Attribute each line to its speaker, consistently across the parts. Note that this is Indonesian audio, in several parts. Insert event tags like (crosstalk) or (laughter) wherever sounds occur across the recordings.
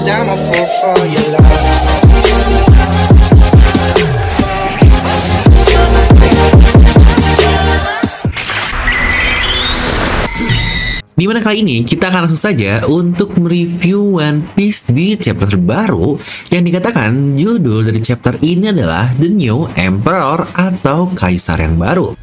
Speaker 1: cause I'm a fool for your love.
Speaker 2: Di mana kali ini kita akan langsung saja untuk mereview One Piece di chapter terbaru yang dikatakan judul dari chapter ini adalah The New Emperor atau Kaisar yang baru.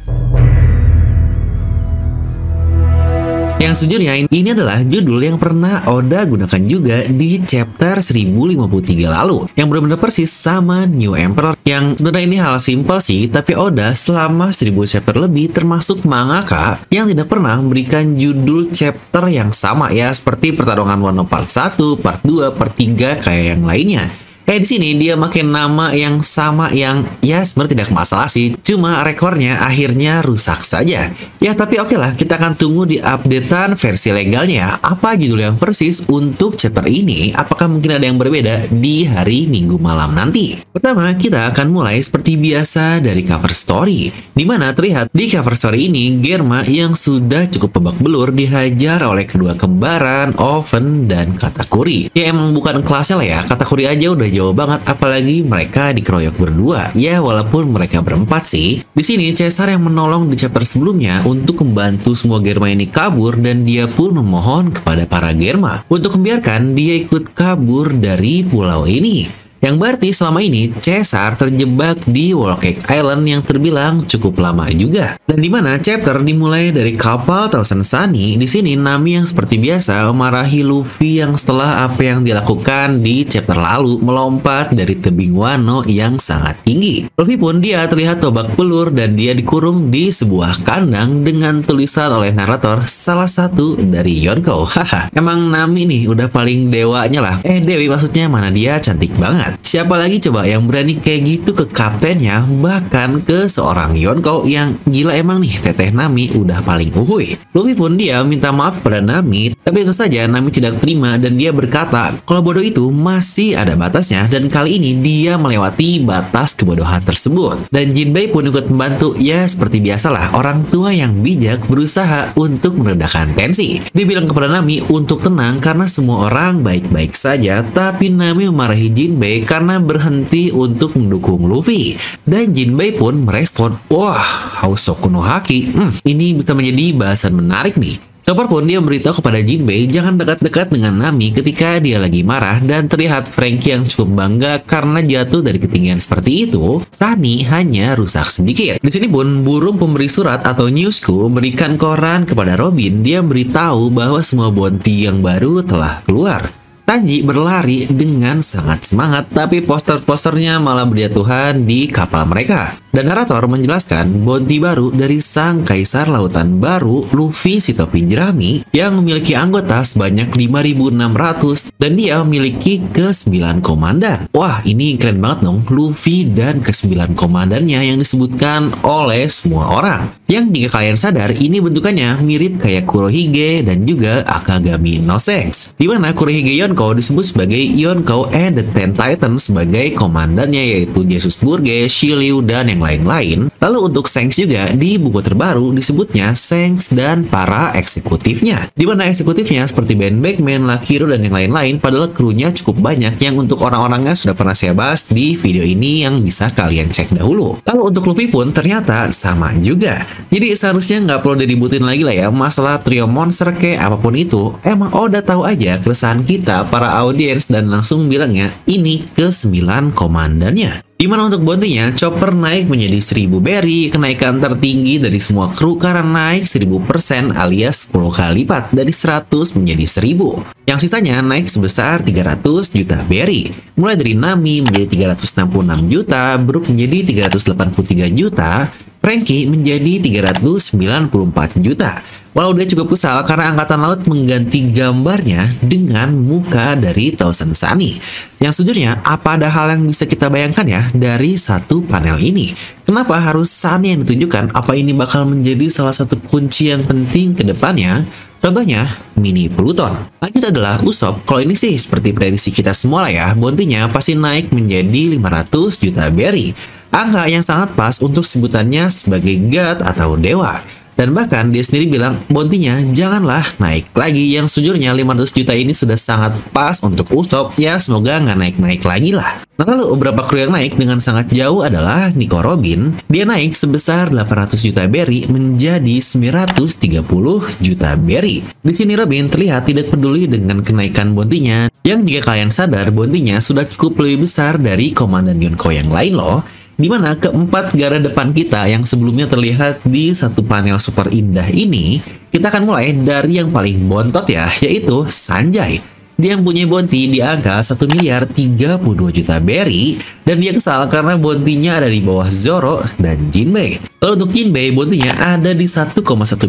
Speaker 2: Yang sejujurnya ini adalah judul yang pernah Oda gunakan juga di chapter 1053 lalu yang benar-benar persis sama New Emperor yang sebenarnya ini hal simpel sih tapi Oda selama 1000 chapter lebih termasuk mangaka yang tidak pernah memberikan judul chapter yang sama ya seperti pertarungan Wano Part 1, Part 2, Part 3 kayak yang lainnya. Kayak di sini dia makin nama yang sama yang ya sebenarnya tidak masalah sih, cuma rekornya akhirnya rusak saja. Ya tapi oke lah, kita akan tunggu di updatean versi legalnya ya. Apa judul yang persis untuk chapter ini? Apakah mungkin ada yang berbeda di hari Minggu malam nanti? Pertama, kita akan mulai seperti biasa dari cover story, di mana terlihat di cover story ini Germa yang sudah cukup babak belur dihajar oleh kedua kembaran Oven dan Katakuri. Ya emang bukan kelasnya lah ya, Katakuri aja udah jauh banget apalagi mereka dikeroyok berdua. Ya walaupun mereka berempat sih. Di sini Caesar yang menolong di chapter sebelumnya untuk membantu semua Germa ini kabur dan dia pun memohon kepada para Germa untuk membiarkan dia ikut kabur dari pulau ini. Yang berarti selama ini Caesar terjebak di Wall Cake Island yang terbilang cukup lama juga. Dan di mana chapter dimulai dari kapal Thousand Sunny, di sini Nami yang seperti biasa memarahi Luffy yang setelah apa yang dilakukan di chapter lalu melompat dari tebing Wano yang sangat tinggi. Luffy pun dia terlihat tobak pelur dan dia dikurung di sebuah kandang dengan tulisan oleh narator salah satu dari Yonko. (laughs) Haha, emang Nami nih udah paling dewanya lah. Eh Dewi maksudnya mana dia cantik banget. Siapa lagi coba yang berani kayak gitu ke kaptennya, bahkan ke seorang Yonko yang gila emang nih teteh Nami udah paling uhui. Luffy pun dia minta maaf pada Nami, tapi tentu saja Nami tidak terima dan dia berkata kalau bodoh itu masih ada batasnya dan kali ini dia melewati batas kebodohan tersebut. Dan Jinbei pun ikut membantu, ya seperti biasalah orang tua yang bijak berusaha untuk meredakan tensi. Dia bilang kepada Nami untuk tenang karena semua orang baik-baik saja, tapi Nami memarahi Jinbei karena berhenti untuk mendukung Luffy. Dan Jinbei pun merespon, wah, Hausoku no Haki, hmm, ini bisa menjadi bahasan menarik nih. Chopper pun dia memberitahu kepada Jinbei jangan dekat-dekat dengan Nami ketika dia lagi marah dan terlihat Frankie yang cukup bangga karena jatuh dari ketinggian seperti itu. Sunny hanya rusak sedikit. Di sini pun burung pemberi surat atau newsku memberikan koran kepada Robin. Dia memberitahu bahwa semua bounty yang baru telah keluar. Tanji berlari dengan sangat semangat, tapi poster-posternya malah berjatuhan di kapal mereka. Dan narator menjelaskan bounty baru dari sang kaisar lautan baru, Luffy si topi jerami, yang memiliki anggota sebanyak 5.600 dan dia memiliki ke-9 komandan. Wah, ini keren banget dong, Luffy dan ke-9 komandannya yang disebutkan oleh semua orang. Yang jika kalian sadar, ini bentukannya mirip kayak Kurohige dan juga Akagami no Sense. Di mana Kurohige Yonko disebut sebagai Yonko and the Ten Titans sebagai komandannya yaitu Jesus Burge, Shiryu, dan yang lain-lain. Lalu untuk Shanks juga di buku terbaru disebutnya Shanks dan para eksekutifnya. Di mana eksekutifnya seperti Ben Beckman, Lakiro, dan yang lain-lain padahal krunya cukup banyak yang untuk orang-orangnya sudah pernah saya bahas di video ini yang bisa kalian cek dahulu. Lalu untuk Luffy pun ternyata sama juga. Jadi seharusnya nggak perlu diributin lagi lah ya masalah trio monster kayak apa pun itu. Emang Oda tahu aja keresahan kita para audiens dan langsung bilangnya ini ke 9 komandannya. Di mana untuk bounty-nya, Chopper naik menjadi 1000 berry, kenaikan tertinggi dari semua kru karena naik 1000% alias 10 kali lipat dari 100 menjadi 1000. Yang sisanya naik sebesar 300 juta berry. Mulai dari Nami menjadi 366 juta, Brook menjadi 383 juta, Frankie menjadi 394 juta. Walau dia cukup kesal karena Angkatan Laut mengganti gambarnya dengan muka dari Thousand Sunny. Yang sejujurnya, apa ada hal yang bisa kita bayangkan ya dari satu panel ini? Kenapa harus Sunny yang ditunjukkan? Apa ini bakal menjadi salah satu kunci yang penting ke depannya? Contohnya, mini Pluton. Lanjut adalah Usop. Kalau ini sih seperti prediksi kita semua lah ya, bontinya pasti naik menjadi 500 juta berry. Angka yang sangat pas untuk sebutannya sebagai God atau dewa. Dan bahkan dia sendiri bilang, Bontinya janganlah naik lagi. Yang sejujurnya 500 juta ini sudah sangat pas untuk Usop. Ya semoga nggak naik-naik lagi lah. Nah, lalu beberapa kru yang naik dengan sangat jauh adalah Nico Robin. Dia naik sebesar 800 juta berry menjadi 930 juta berry. Di sini Robin terlihat tidak peduli dengan kenaikan bontinya. Yang jika kalian sadar, bontinya sudah cukup lebih besar dari Komandan Yonko yang lain loh di mana keempat gara depan kita yang sebelumnya terlihat di satu panel super indah ini, kita akan mulai dari yang paling bontot ya, yaitu Sanjay. Dia yang punya bonti di angka 1 miliar 32 juta berry dan dia kesal karena bontinya ada di bawah Zoro dan Jinbei. Lalu untuk Jinbei bontinya ada di 1,1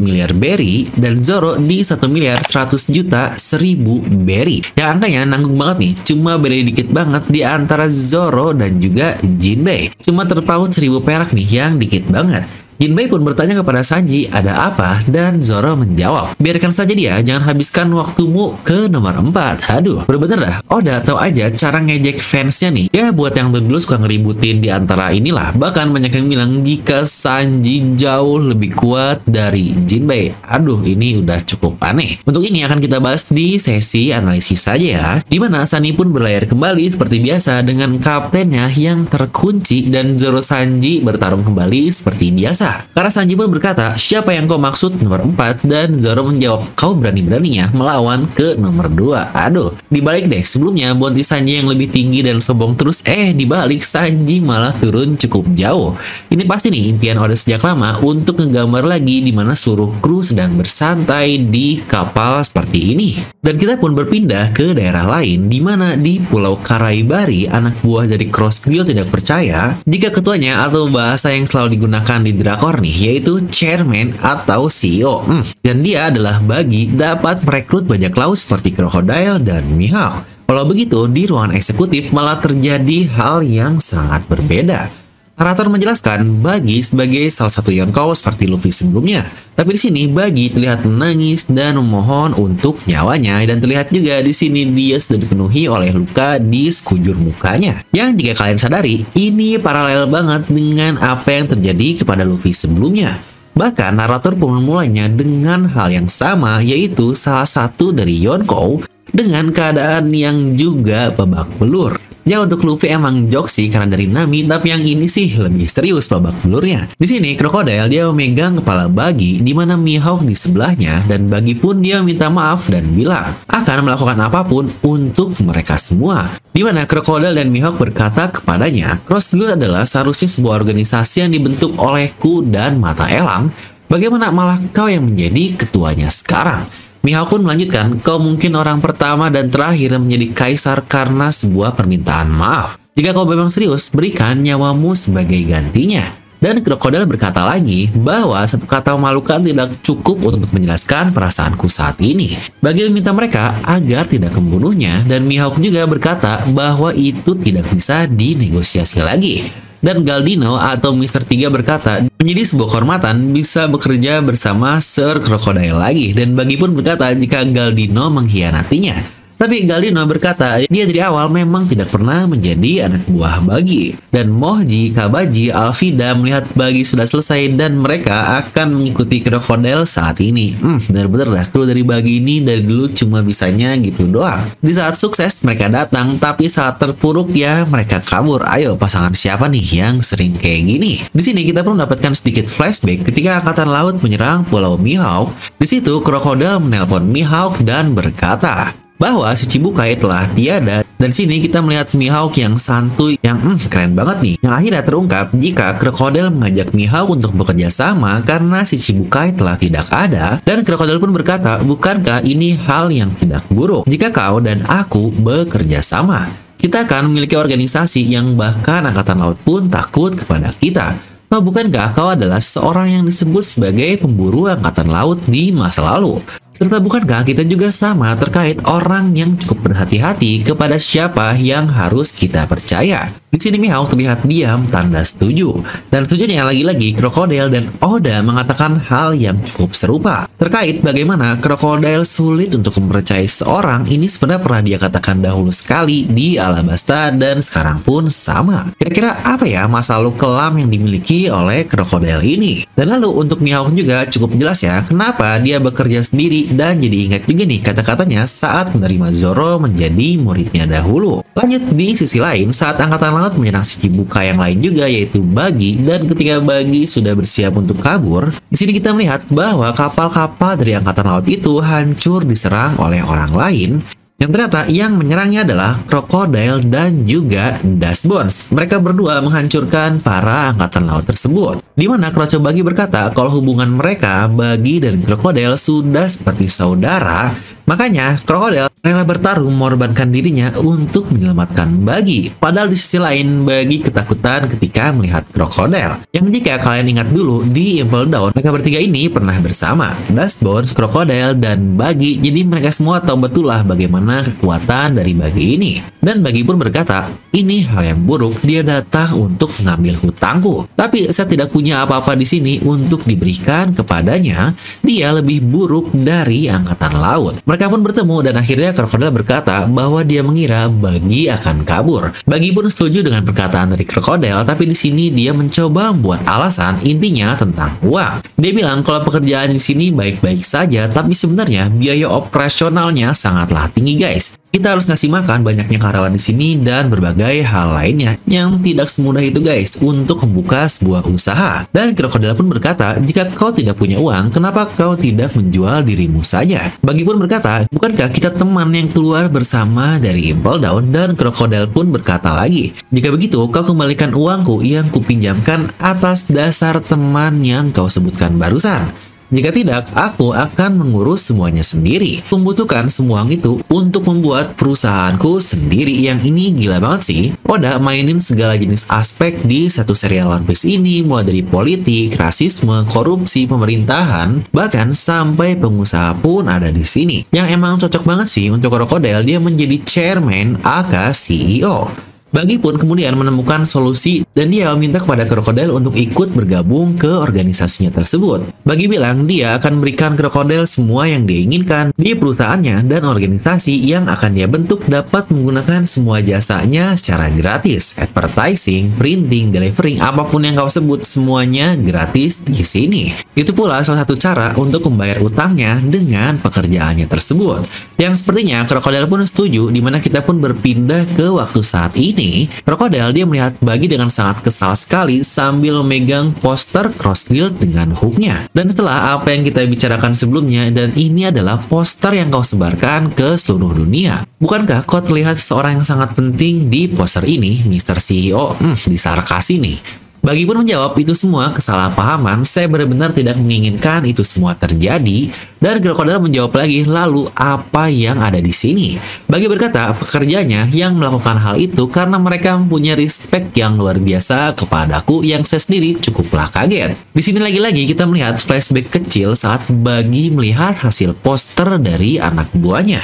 Speaker 2: miliar berry dan Zoro di 1 miliar 100 juta 1000 berry. Yang angkanya nanggung banget nih, cuma beda dikit banget di antara Zoro dan juga Jinbei. Cuma terpaut 1000 perak nih yang dikit banget. Jinbei pun bertanya kepada Sanji ada apa dan Zoro menjawab, biarkan saja dia, jangan habiskan waktumu ke nomor 4. Aduh, bener-bener dah. Oda tahu aja cara ngejek fansnya nih. Ya buat yang dulu suka ngeributin di antara inilah. Bahkan banyak yang bilang jika Sanji jauh lebih kuat dari Jinbei. Aduh, ini udah cukup aneh. Untuk ini akan kita bahas di sesi analisis saja ya. Di mana Sunny pun berlayar kembali seperti biasa dengan kaptennya yang terkunci dan Zoro Sanji bertarung kembali seperti biasa. Karena Sanji pun berkata, siapa yang kau maksud nomor 4? Dan Zoro menjawab, kau berani-beraninya melawan ke nomor 2. Aduh, dibalik deh, sebelumnya Bonti Sanji yang lebih tinggi dan sombong terus, eh dibalik Sanji malah turun cukup jauh. Ini pasti nih impian Oda sejak lama untuk ngegambar lagi di mana seluruh kru sedang bersantai di kapal seperti ini. Dan kita pun berpindah ke daerah lain di mana di Pulau Karaibari anak buah dari Cross Guild tidak percaya jika ketuanya atau bahasa yang selalu digunakan di Dragon drakor nih, yaitu chairman atau CEO. Hmm, dan dia adalah bagi dapat merekrut bajak laut seperti Crocodile dan Mihawk. Walau begitu, di ruangan eksekutif malah terjadi hal yang sangat berbeda. Narator menjelaskan Bagi sebagai salah satu Yonkou seperti Luffy sebelumnya. Tapi di sini Bagi terlihat menangis dan memohon untuk nyawanya dan terlihat juga di sini dia sudah dipenuhi oleh luka di sekujur mukanya. Yang jika kalian sadari, ini paralel banget dengan apa yang terjadi kepada Luffy sebelumnya. Bahkan narator pun memulainya dengan hal yang sama yaitu salah satu dari Yonkou dengan keadaan yang juga babak belur. Ya untuk Luffy emang jok sih karena dari Nami, tapi yang ini sih lebih serius babak belurnya. Di sini Crocodile dia memegang kepala Bagi di mana Mihawk di sebelahnya dan Bagi pun dia minta maaf dan bilang akan melakukan apa pun untuk mereka semua. Di mana Crocodile dan Mihawk berkata kepadanya, Cross Guild adalah seharusnya sebuah organisasi yang dibentuk olehku dan Mata Elang. Bagaimana malah kau yang menjadi ketuanya sekarang? Mihawk pun melanjutkan, kau mungkin orang pertama dan terakhir yang menjadi kaisar karena sebuah permintaan maaf. Jika kau memang serius, berikan nyawamu sebagai gantinya. Dan Krokodil berkata lagi bahwa satu kata memalukan tidak cukup untuk menjelaskan perasaanku saat ini. Bagi meminta mereka agar tidak membunuhnya, dan Mihawk juga berkata bahwa itu tidak bisa dinegosiasi lagi. Dan Galdino atau Mr. 3 berkata, menjadi sebuah kehormatan bisa bekerja bersama Sir Crocodile lagi. Dan Bagi pun berkata jika Galdino mengkhianatinya. Tapi Galino berkata, dia dari awal memang tidak pernah menjadi anak buah Bagi. Dan Mohji, Kabaji, Alvida melihat Bagi sudah selesai dan mereka akan mengikuti Crocodile saat ini. Hmm, benar-benar lah, kru dari Bagi ini dari dulu cuma bisanya gitu doang. Di saat sukses, mereka datang, tapi saat terpuruk ya mereka kabur. Ayo, pasangan siapa nih yang sering kayak gini? Di sini kita pun mendapatkan sedikit flashback ketika Angkatan Laut menyerang Pulau Mihawk. Di situ, Crocodile menelpon Mihawk dan berkata, bahwa si Cibukai telah tiada. Dan sini kita melihat Mihawk yang santuy yang hmm, keren banget nih. Yang akhirnya terungkap jika Krokodil mengajak Mihawk untuk bekerja sama karena si Cibukai telah tidak ada. Dan Krokodil pun berkata bukankah ini hal yang tidak buruk? Jika kau dan aku bekerja sama kita akan memiliki organisasi yang bahkan Angkatan Laut pun takut kepada kita. Nah, bukankah kau adalah seorang yang disebut sebagai pemburu angkatan laut di masa lalu? Serta bukankah kita juga sama terkait orang yang cukup berhati-hati kepada siapa yang harus kita percaya? Di sini Mihawk terlihat diam tanda setuju. Dan setujunya lagi-lagi Krokodil dan Oda mengatakan hal yang cukup serupa. Terkait bagaimana Krokodil sulit untuk mempercayai seorang ini sebenarnya pernah dia katakan dahulu sekali di Alabasta dan sekarang pun sama. Kira-kira apa ya masa lalu kelam yang dimiliki oleh Krokodil ini? Dan lalu untuk Mihawk juga cukup jelas ya kenapa dia bekerja sendiri dan jadi ingat juga nih kata-katanya saat menerima Zoro menjadi muridnya dahulu. Lanjut di sisi lain saat angkatan laut menyerang si Cibuka yang lain juga yaitu Bagi dan ketika Bagi sudah bersiap untuk kabur, di sini kita melihat bahwa kapal-kapal dari angkatan laut itu hancur diserang oleh orang lain yang ternyata yang menyerangnya adalah Crocodile dan juga Dustbones. Mereka berdua menghancurkan para angkatan laut tersebut. Di mana Kroco Bagi berkata kalau hubungan mereka, Bagi dan Crocodile sudah seperti saudara Makanya, krokodil rela bertarung mengorbankan dirinya untuk menyelamatkan Bagi. Padahal di sisi lain, Bagi ketakutan ketika melihat krokodil. Yang jika kalian ingat dulu, di Impel Down, mereka bertiga ini pernah bersama. Dustbones, krokodil, dan Bagi. Jadi mereka semua tahu betul lah bagaimana kekuatan dari Bagi ini. Dan Bagi pun berkata, ini hal yang buruk, dia datang untuk mengambil hutangku. Tapi saya tidak punya apa-apa di sini untuk diberikan kepadanya. Dia lebih buruk dari angkatan laut. Mereka pun bertemu dan akhirnya Krokodil berkata bahwa dia mengira Bagi akan kabur. Bagi pun setuju dengan perkataan dari Krokodil, tapi di sini dia mencoba membuat alasan intinya tentang uang. Dia bilang kalau pekerjaan di sini baik-baik saja, tapi sebenarnya biaya operasionalnya sangatlah tinggi guys. Kita harus ngasih makan banyaknya karyawan di sini dan berbagai hal lainnya yang tidak semudah itu guys untuk membuka sebuah usaha. Dan Krokodil pun berkata, jika kau tidak punya uang, kenapa kau tidak menjual dirimu saja? Bagi pun berkata, bukankah kita teman yang keluar bersama dari Impel Down? Dan Krokodil pun berkata lagi, jika begitu kau kembalikan uangku yang kupinjamkan atas dasar teman yang kau sebutkan barusan. Jika tidak, aku akan mengurus semuanya sendiri. Membutuhkan semua itu untuk membuat perusahaanku sendiri yang ini gila banget sih. Oda mainin segala jenis aspek di satu serial One Piece ini, mulai dari politik, rasisme, korupsi, pemerintahan, bahkan sampai pengusaha pun ada di sini. Yang emang cocok banget sih untuk Crocodile, dia menjadi chairman aka CEO. Bagi pun kemudian menemukan solusi dan dia meminta kepada krokodil untuk ikut bergabung ke organisasinya tersebut. Bagi bilang dia akan memberikan krokodil semua yang dia inginkan di perusahaannya dan organisasi yang akan dia bentuk dapat menggunakan semua jasanya secara gratis. Advertising, printing, delivering, apa pun yang kau sebut semuanya gratis di sini. Itu pula salah satu cara untuk membayar utangnya dengan pekerjaannya tersebut. Yang sepertinya krokodil pun setuju di mana kita pun berpindah ke waktu saat ini ini, Krokodil dia melihat Bagi dengan sangat kesal sekali sambil memegang poster Cross Guild dengan hooknya. Dan setelah apa yang kita bicarakan sebelumnya, dan ini adalah poster yang kau sebarkan ke seluruh dunia. Bukankah kau terlihat seorang yang sangat penting di poster ini, Mr. CEO? Hmm, disarkasi nih. Bagi pun menjawab itu semua kesalahpahaman, saya benar-benar tidak menginginkan itu semua terjadi. Dan Krokodil menjawab lagi, lalu apa yang ada di sini? Bagi berkata, pekerjanya yang melakukan hal itu karena mereka mempunyai respect yang luar biasa kepadaku yang saya sendiri cukuplah kaget. Di sini lagi-lagi kita melihat flashback kecil saat Bagi melihat hasil poster dari anak buahnya.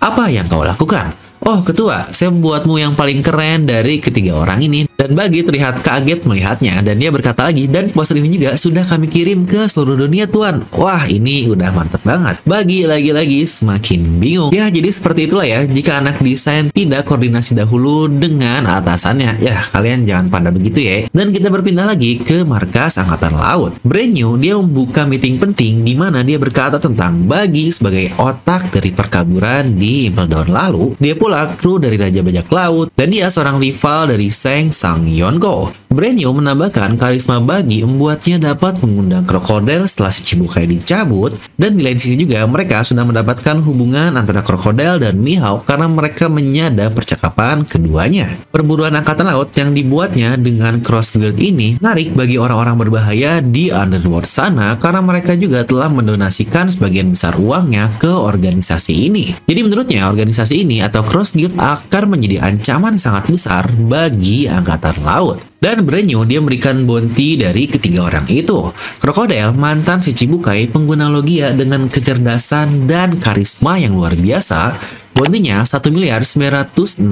Speaker 2: Apa yang kau lakukan? Oh ketua, saya membuatmu yang paling keren dari ketiga orang ini. Dan Bagi terlihat kaget melihatnya dan dia berkata lagi, dan poster ini juga sudah kami kirim ke seluruh dunia tuan. Wah ini udah mantep banget. Bagi lagi-lagi semakin bingung. Ya jadi seperti itulah ya, jika anak desain tidak koordinasi dahulu dengan atasannya. Ya kalian jangan pada begitu ya. Dan kita berpindah lagi ke markas Angkatan Laut. Brand new, dia membuka meeting penting di mana dia berkata tentang Bagi sebagai otak dari perkaburan di Impel lalu. Dia pula kru dari Raja Bajak Laut, dan dia seorang rival dari Seng Sang Yonko. Brenyo menambahkan karisma Bagi membuatnya dapat mengundang krokodil setelah si Cibukai dicabut, dan di lain sisi juga mereka sudah mendapatkan hubungan antara krokodil dan Mihawk karena mereka menyadap percakapan keduanya. Perburuan angkatan laut yang dibuatnya dengan Cross Guild ini menarik bagi orang-orang berbahaya di Underworld sana karena mereka juga telah mendonasikan sebagian besar uangnya ke organisasi ini. Jadi menurutnya organisasi ini atau Cross Guild akan menjadi ancaman sangat besar bagi angkatan laut. Dan Brenyo dia memberikan bounty dari ketiga orang itu. Crocodile, mantan si Cibukai, pengguna logia dengan kecerdasan dan karisma yang luar biasa, Bontinya 1 miliar 965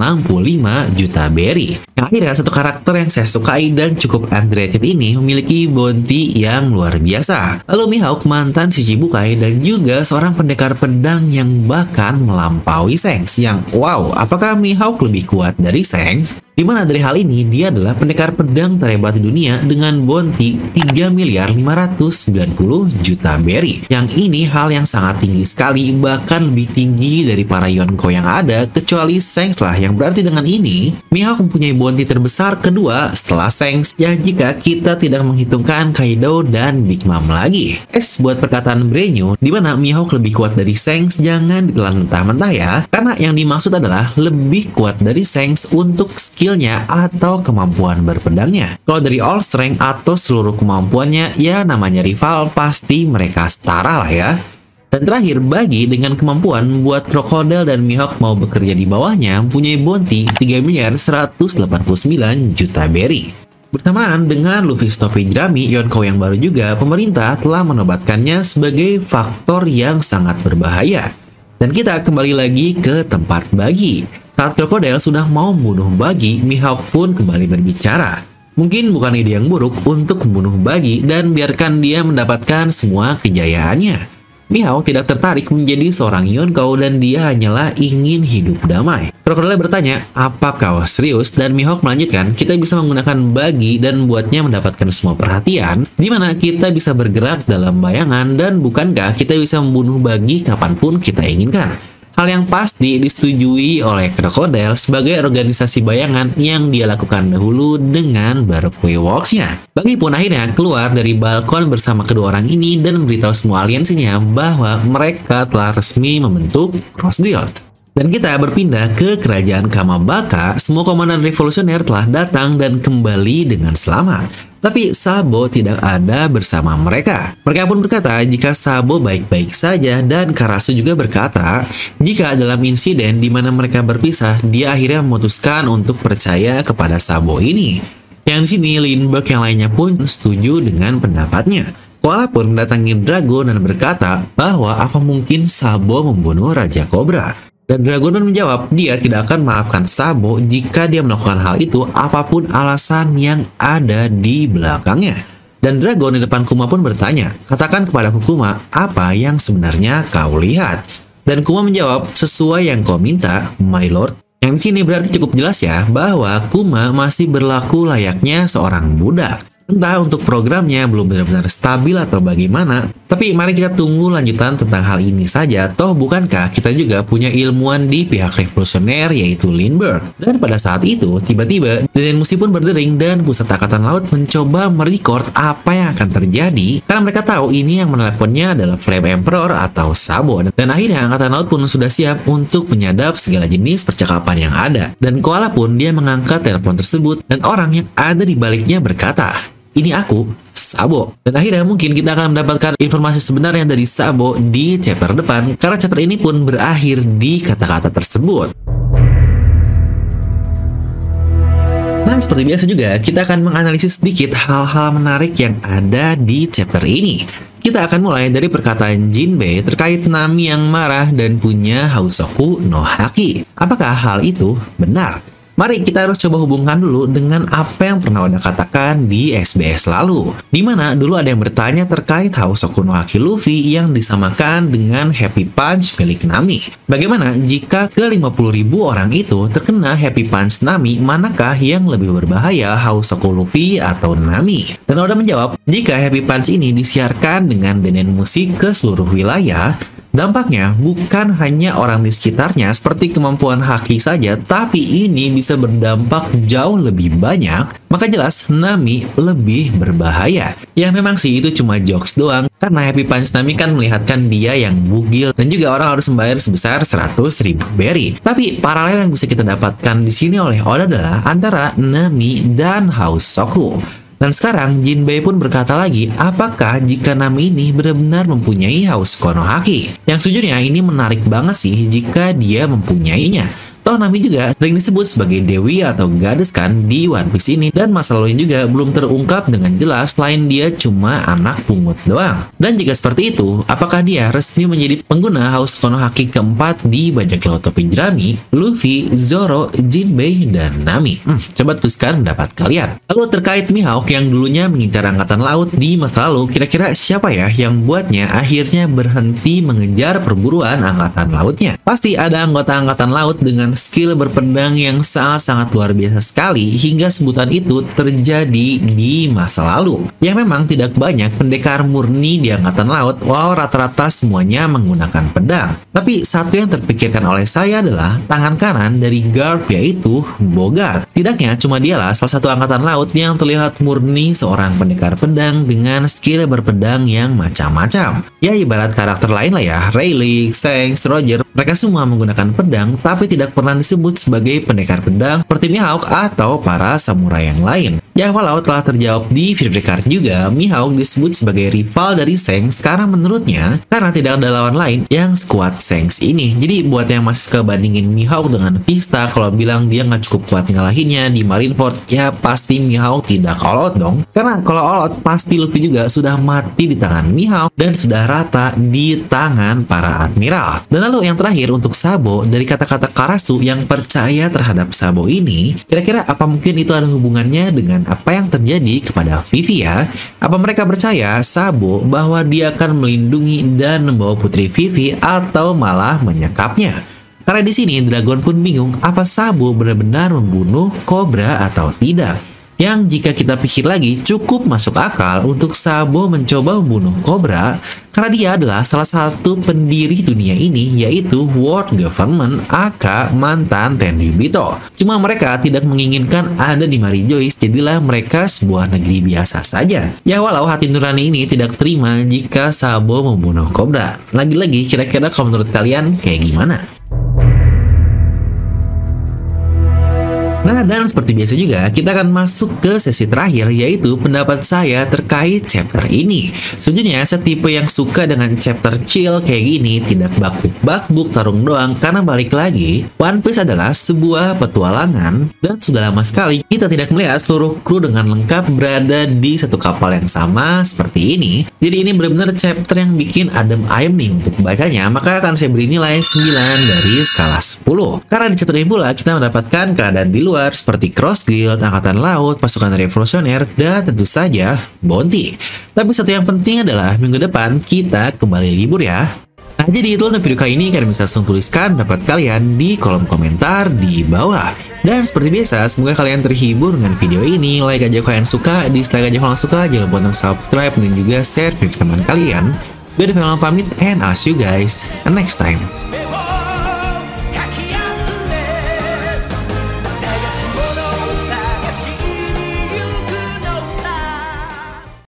Speaker 2: juta berry. Yang akhirnya satu karakter yang saya sukai dan cukup underrated ini memiliki bounty yang luar biasa. Lalu Mihawk mantan si Cibukai dan juga seorang pendekar pedang yang bahkan melampaui Sengs. Yang wow, apakah Mihawk lebih kuat dari Sengs? Di mana dari hal ini dia adalah pendekar pedang terhebat di dunia dengan bounty 3 miliar 590 juta berry. Yang ini hal yang sangat tinggi sekali, bahkan lebih tinggi dari para Yonko yang ada, kecuali Sengs lah. Yang berarti dengan ini, Mihawk mempunyai bounty terbesar kedua setelah Sengs, ya jika kita tidak menghitungkan Kaido dan Big Mom lagi. Es buat perkataan Brenyo, di mana Mihawk lebih kuat dari Sengs, jangan ditelan mentah-mentah ya, karena yang dimaksud adalah lebih kuat dari Sengs untuk skill skillnya atau kemampuan berpedangnya. Kalau dari all strength atau seluruh kemampuannya, ya namanya rival pasti mereka setara lah ya. Dan terakhir, bagi dengan kemampuan membuat Crocodile dan Mihawk mau bekerja di bawahnya mempunyai bounty 3 miliar 189 juta berry. Bersamaan dengan Luffy topi jerami Yonko yang baru juga, pemerintah telah menobatkannya sebagai faktor yang sangat berbahaya. Dan kita kembali lagi ke tempat bagi. Saat Crocodile sudah mau membunuh Bagi, Mihawk pun kembali berbicara. Mungkin bukan ide yang buruk untuk membunuh Bagi dan biarkan dia mendapatkan semua kejayaannya. Mihawk tidak tertarik menjadi seorang Yonkou dan dia hanyalah ingin hidup damai. Crocodile bertanya, apa kau serius? Dan Mihawk melanjutkan, kita bisa menggunakan bagi dan buatnya mendapatkan semua perhatian, di mana kita bisa bergerak dalam bayangan dan bukankah kita bisa membunuh bagi kapan pun kita inginkan. Hal yang pasti disetujui oleh Crocodile sebagai organisasi bayangan yang dia lakukan dahulu dengan Baroque Works-nya. Bagi pun akhirnya keluar dari balkon bersama kedua orang ini dan memberitahu semua aliansinya bahwa mereka telah resmi membentuk Cross Guild. Dan kita berpindah ke kerajaan Kamabaka, semua komandan revolusioner telah datang dan kembali dengan selamat. Tapi Sabo tidak ada bersama mereka. Mereka pun berkata jika Sabo baik-baik saja dan Karasu juga berkata jika dalam insiden di mana mereka berpisah, dia akhirnya memutuskan untuk percaya kepada Sabo ini. Yang sini Lindbergh yang lainnya pun setuju dengan pendapatnya. Koala pun mendatangi Dragon dan berkata bahwa apa mungkin Sabo membunuh Raja Cobra. Dan Dragonon menjawab, dia tidak akan maafkan Sabo jika dia melakukan hal itu apa pun alasan yang ada di belakangnya. Dan Dragon di depan Kuma pun bertanya, katakan kepada Kuma apa yang sebenarnya kau lihat. Dan Kuma menjawab, sesuai yang kau minta, my lord. Yang di sini berarti cukup jelas ya bahwa Kuma masih berlaku layaknya seorang budak. Entah untuk programnya belum benar-benar stabil atau bagaimana, tapi mari kita tunggu lanjutan tentang hal ini saja. Toh bukankah kita juga punya ilmuwan di pihak revolusioner yaitu Lindbergh? Dan pada saat itu, tiba-tiba Deden Musi pun berdering dan pusat angkatan laut mencoba merecord apa yang akan terjadi karena mereka tahu ini yang meneleponnya adalah Flame Emperor atau Sabo. Dan akhirnya angkatan laut pun sudah siap untuk menyadap segala jenis percakapan yang ada. Dan Koala pun dia mengangkat telepon tersebut dan orang yang ada di baliknya berkata, ini aku, Sabo. Dan akhirnya mungkin kita akan mendapatkan informasi sebenarnya dari Sabo di chapter depan, karena chapter ini pun berakhir di kata-kata tersebut. Nah, seperti biasa juga, kita akan menganalisis sedikit hal-hal menarik yang ada di chapter ini. Kita akan mulai dari perkataan Jinbei terkait Nami yang marah dan punya Hausoku no Haki. Apakah hal itu benar? Mari kita harus coba hubungkan dulu dengan apa yang pernah Oda katakan di SBS lalu. Di mana dulu ada yang bertanya terkait House of Konohaki Luffy yang disamakan dengan Happy Punch milik Nami. Bagaimana jika ke 50 ribu orang itu terkena Happy Punch Nami, manakah yang lebih berbahaya House of Luffy atau Nami? Dan Oda menjawab, jika Happy Punch ini disiarkan dengan denen musik ke seluruh wilayah, Dampaknya bukan hanya orang di sekitarnya seperti kemampuan Haki saja, tapi ini bisa berdampak jauh lebih banyak. Maka jelas Nami lebih berbahaya. Ya memang sih itu cuma jokes doang, karena Happy Punch Nami kan melihatkan dia yang bugil dan juga orang harus membayar sebesar 100 ribu berry. Tapi paralel yang bisa kita dapatkan di sini oleh Oda adalah antara Nami dan House Soku. Dan sekarang Jinbei pun berkata lagi, apakah jika Nami ini benar-benar mempunyai haus Konohaki? Yang sejujurnya ini menarik banget sih jika dia mempunyainya. Toh Nami juga sering disebut sebagai Dewi atau Goddess kan di One Piece ini dan masa lalunya juga belum terungkap dengan jelas selain dia cuma anak pungut doang. Dan jika seperti itu, apakah dia resmi menjadi pengguna Haus Konohaki keempat di bajak laut topi jerami, Luffy, Zoro, Jinbei, dan Nami? Hmm, coba tuliskan pendapat kalian. Lalu terkait Mihawk yang dulunya mengincar angkatan laut di masa lalu, kira-kira siapa ya yang buatnya akhirnya berhenti mengejar perburuan angkatan lautnya? Pasti ada anggota angkatan laut dengan skill berpedang yang sangat-sangat luar biasa sekali hingga sebutan itu terjadi di masa lalu. Yang memang tidak banyak pendekar murni di angkatan laut walau rata-rata semuanya menggunakan pedang. Tapi satu yang terpikirkan oleh saya adalah tangan kanan dari Garp yaitu Bogart. Tidaknya cuma dialah salah satu angkatan laut yang terlihat murni seorang pendekar pedang dengan skill berpedang yang macam-macam. Ya ibarat karakter lain lah ya, Rayleigh, Shanks, Roger, mereka semua menggunakan pedang tapi tidak pernah disebut sebagai pendekar pedang seperti Mihawk atau para samurai yang lain. Ya walau telah terjawab di video card juga, Mihawk disebut sebagai rival dari Shanks karena menurutnya karena tidak ada lawan lain yang sekuat Shanks ini. Jadi buat yang masih suka bandingin Mihawk dengan Vista kalau bilang dia nggak cukup kuat ngalahinnya di Marineford, ya pasti Mihawk tidak all out dong. Karena kalau all pasti Luffy juga sudah mati di tangan Mihawk dan sudah rata di tangan para admiral. Dan lalu yang terakhir untuk Sabo dari kata-kata Karasu yang percaya terhadap Sabo ini, kira-kira apa mungkin itu ada hubungannya dengan apa yang terjadi kepada Vivi ya? Apa mereka percaya Sabo bahwa dia akan melindungi dan membawa putri Vivi atau malah menyekapnya? Karena di sini Dragon pun bingung apa Sabo benar-benar membunuh Cobra atau tidak. Yang jika kita pikir lagi cukup masuk akal untuk Sabo mencoba membunuh Cobra karena dia adalah salah satu pendiri dunia ini yaitu World Government aka mantan Tenryubito. Cuma mereka tidak menginginkan ada di Mary Joyce jadilah mereka sebuah negeri biasa saja. Ya walau hati nurani ini tidak terima jika Sabo membunuh Cobra. Lagi-lagi kira-kira kalau menurut kalian kayak gimana? Nah, dan seperti biasa juga, kita akan masuk ke sesi terakhir, yaitu pendapat saya terkait chapter ini. Sejujurnya, saya tipe yang suka dengan chapter chill kayak gini, tidak bakbuk-bakbuk tarung doang, karena balik lagi, One Piece adalah sebuah petualangan, dan sudah lama sekali kita tidak melihat seluruh kru dengan lengkap berada di satu kapal yang sama seperti ini. Jadi ini benar-benar chapter yang bikin adem ayem nih untuk bacanya, maka akan saya beri nilai 9 dari skala 10. Karena di chapter ini pula, kita mendapatkan keadaan di luar luar seperti Cross Guild, Angkatan Laut, pasukan revolusioner, dan tentu saja Bounty. Tapi satu yang penting adalah minggu depan kita kembali libur ya. Nah, jadi itu untuk video kali ini kalian bisa langsung tuliskan pendapat kalian di kolom komentar di bawah. Dan seperti biasa, semoga kalian terhibur dengan video ini. Like aja kalian suka, dislike aja kalau suka, jangan lupa untuk subscribe dan juga share video teman kalian. Gue Devil pamit and I'll see you guys next time.